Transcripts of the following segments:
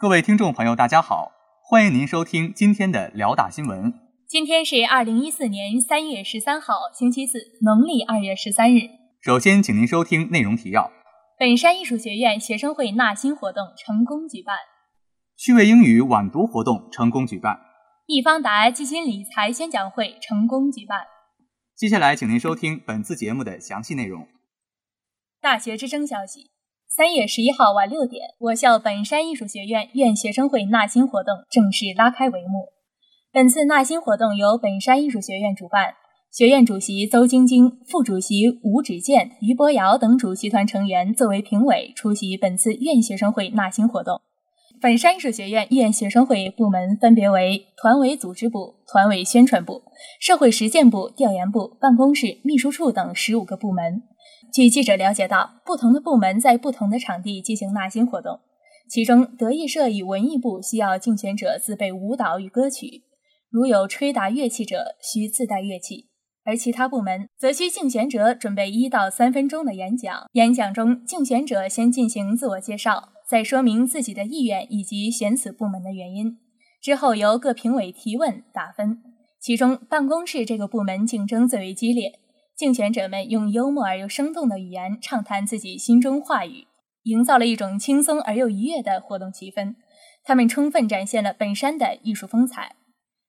各位听众朋友，大家好，欢迎您收听今天的辽大新闻。今天是二零一四年三月十三号，星期四，农历二月十三日。首先，请您收听内容提要：本山艺术学院学生会纳新活动成功举办；趣味英语晚读活动成功举办；易方达基金理财宣讲会成功举办。接下来，请您收听本次节目的详细内容。大学之声消息：三月十一号晚六点，我校本山艺术学院院学生会纳新活动正式拉开帷幕。本次纳新活动由本山艺术学院主办，学院主席邹晶晶、副主席吴芷健、于博瑶等主席团成员作为评委出席本次院学生会纳新活动。本山艺术学院院学生会部门分别为团委组织部、团委宣传部、社会实践部、调研部、办公室、秘书处等十五个部门。据记者了解到，不同的部门在不同的场地进行纳新活动。其中，德艺社与文艺部需要竞选者自备舞蹈与歌曲，如有吹打乐器者，需自带乐器；而其他部门则需竞选者准备一到三分钟的演讲。演讲中，竞选者先进行自我介绍，再说明自己的意愿以及选此部门的原因。之后由各评委提问打分，其中办公室这个部门竞争最为激烈。竞选者们用幽默而又生动的语言畅谈自己心中话语，营造了一种轻松而又愉悦的活动气氛。他们充分展现了本山的艺术风采。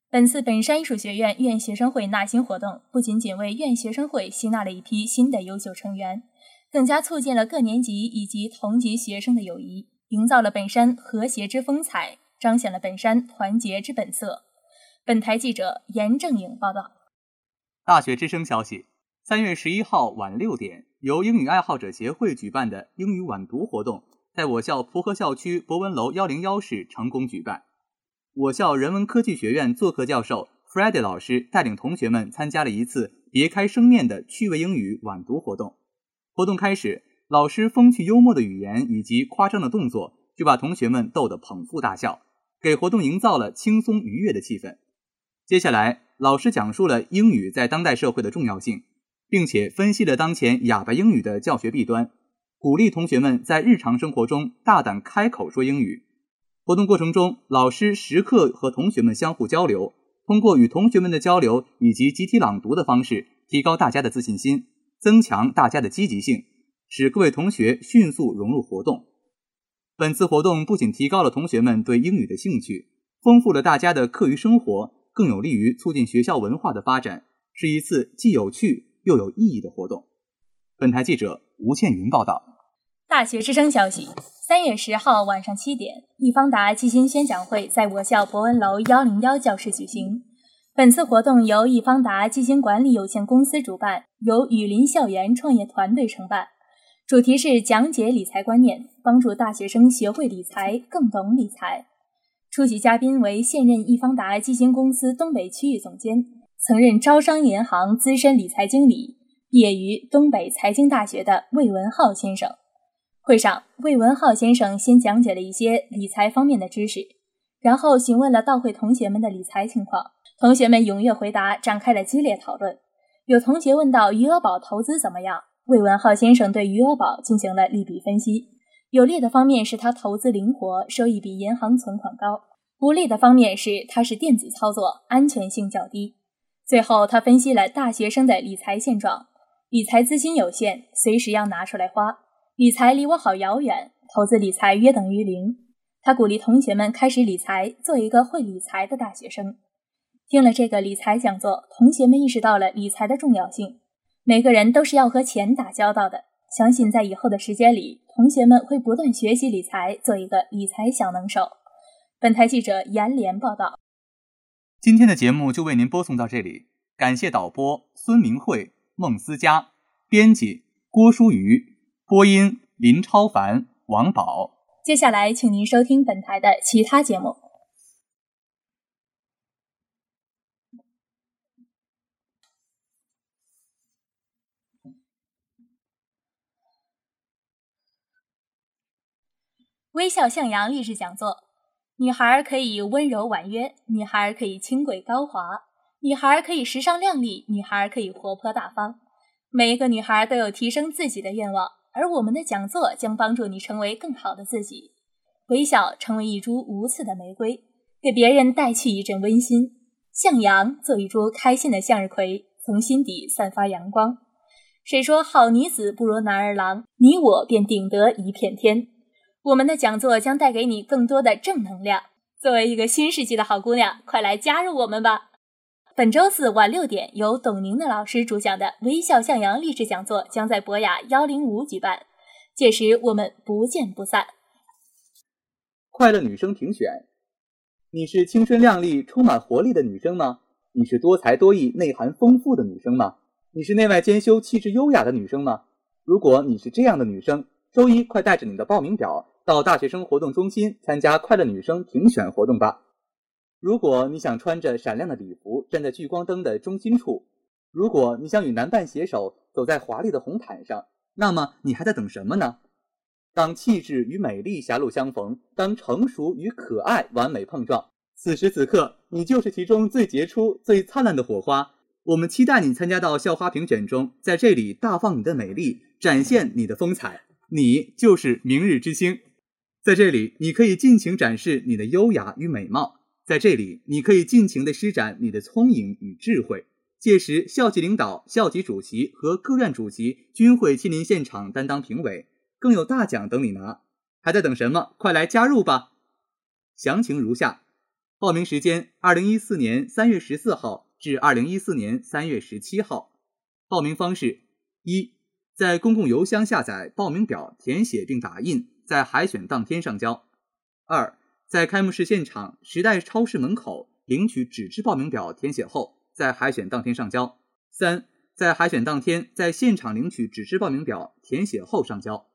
本次本山艺术学院院学生会纳新活动，不仅仅为院学生会吸纳了一批新的优秀成员，更加促进了各年级以及同级学生的友谊，营造了本山和谐之风采，彰显了本山团结之本色。本台记者严正颖报道。大学之声消息。三月十一号晚六点，由英语爱好者协会举办的英语晚读活动，在我校蒲河校区博文楼幺零幺室成功举办。我校人文科技学院做客教授 f r e d d y 老师带领同学们参加了一次别开生面的趣味英语晚读活动。活动开始，老师风趣幽默的语言以及夸张的动作，就把同学们逗得捧腹大笑，给活动营造了轻松愉悦的气氛。接下来，老师讲述了英语在当代社会的重要性。并且分析了当前哑巴英语的教学弊端，鼓励同学们在日常生活中大胆开口说英语。活动过程中，老师时刻和同学们相互交流，通过与同学们的交流以及集体朗读的方式，提高大家的自信心，增强大家的积极性，使各位同学迅速融入活动。本次活动不仅提高了同学们对英语的兴趣，丰富了大家的课余生活，更有利于促进学校文化的发展，是一次既有趣。又有意义的活动。本台记者吴倩云报道。大学之声消息：三月十号晚上七点，易方达基金宣讲会在我校博文楼幺零幺教室举行。本次活动由易方达基金管理有限公司主办，由雨林校园创业团队承办。主题是讲解理财观念，帮助大学生学会理财，更懂理财。出席嘉宾为现任易方达基金公司东北区域总监。曾任招商银行资深理财经理，毕业于东北财经大学的魏文浩先生。会上，魏文浩先生先讲解了一些理财方面的知识，然后询问了到会同学们的理财情况。同学们踊跃回答，展开了激烈讨论。有同学问到余额宝投资怎么样？魏文浩先生对余额宝进行了利弊分析。有利的方面是他投资灵活，收益比银行存款高；不利的方面是它是电子操作，安全性较低。最后，他分析了大学生的理财现状：理财资金有限，随时要拿出来花；理财离我好遥远，投资理财约等于零。他鼓励同学们开始理财，做一个会理财的大学生。听了这个理财讲座，同学们意识到了理财的重要性。每个人都是要和钱打交道的，相信在以后的时间里，同学们会不断学习理财，做一个理财小能手。本台记者严连报道。今天的节目就为您播送到这里，感谢导播孙明慧、孟思佳，编辑郭淑瑜，播音林超凡、王宝。接下来，请您收听本台的其他节目。微笑向阳励志讲座。女孩可以温柔婉约，女孩可以清贵高华，女孩可以时尚靓丽，女孩可以活泼大方。每一个女孩都有提升自己的愿望，而我们的讲座将帮助你成为更好的自己。微笑成为一株无刺的玫瑰，给别人带去一阵温馨；向阳做一株开心的向日葵，从心底散发阳光。谁说好女子不如男儿郎？你我便顶得一片天。我们的讲座将带给你更多的正能量。作为一个新世纪的好姑娘，快来加入我们吧！本周四晚六点，由董宁的老师主讲的“微笑向阳”励志讲座将在博雅幺零五举办，届时我们不见不散。快乐女生评选：你是青春靓丽、充满活力的女生吗？你是多才多艺、内涵丰富的女生吗？你是内外兼修、气质优雅的女生吗？如果你是这样的女生，周一快带着你的报名表到大学生活动中心参加快乐女生评选活动吧。如果你想穿着闪亮的礼服站在聚光灯的中心处，如果你想与男伴携手走在华丽的红毯上，那么你还在等什么呢？当气质与美丽狭路相逢，当成熟与可爱完美碰撞，此时此刻，你就是其中最杰出、最灿烂的火花。我们期待你参加到校花评选中，在这里大放你的美丽，展现你的风采。你就是明日之星，在这里，你可以尽情展示你的优雅与美貌，在这里，你可以尽情的施展你的聪颖与智慧。届时，校级领导、校级主席和各院主席均会亲临现场担当评委。更有大奖等你拿，还在等什么？快来加入吧！详情如下：报名时间：二零一四年三月十四号至二零一四年三月十七号。报名方式：一，在公共邮箱下载报名表，填写并打印，在海选当天上交；二，在开幕式现场时代超市门口领取纸质报名表，填写后在海选当天上交；三，在海选当天在现场领取纸质报名表，填写后上交。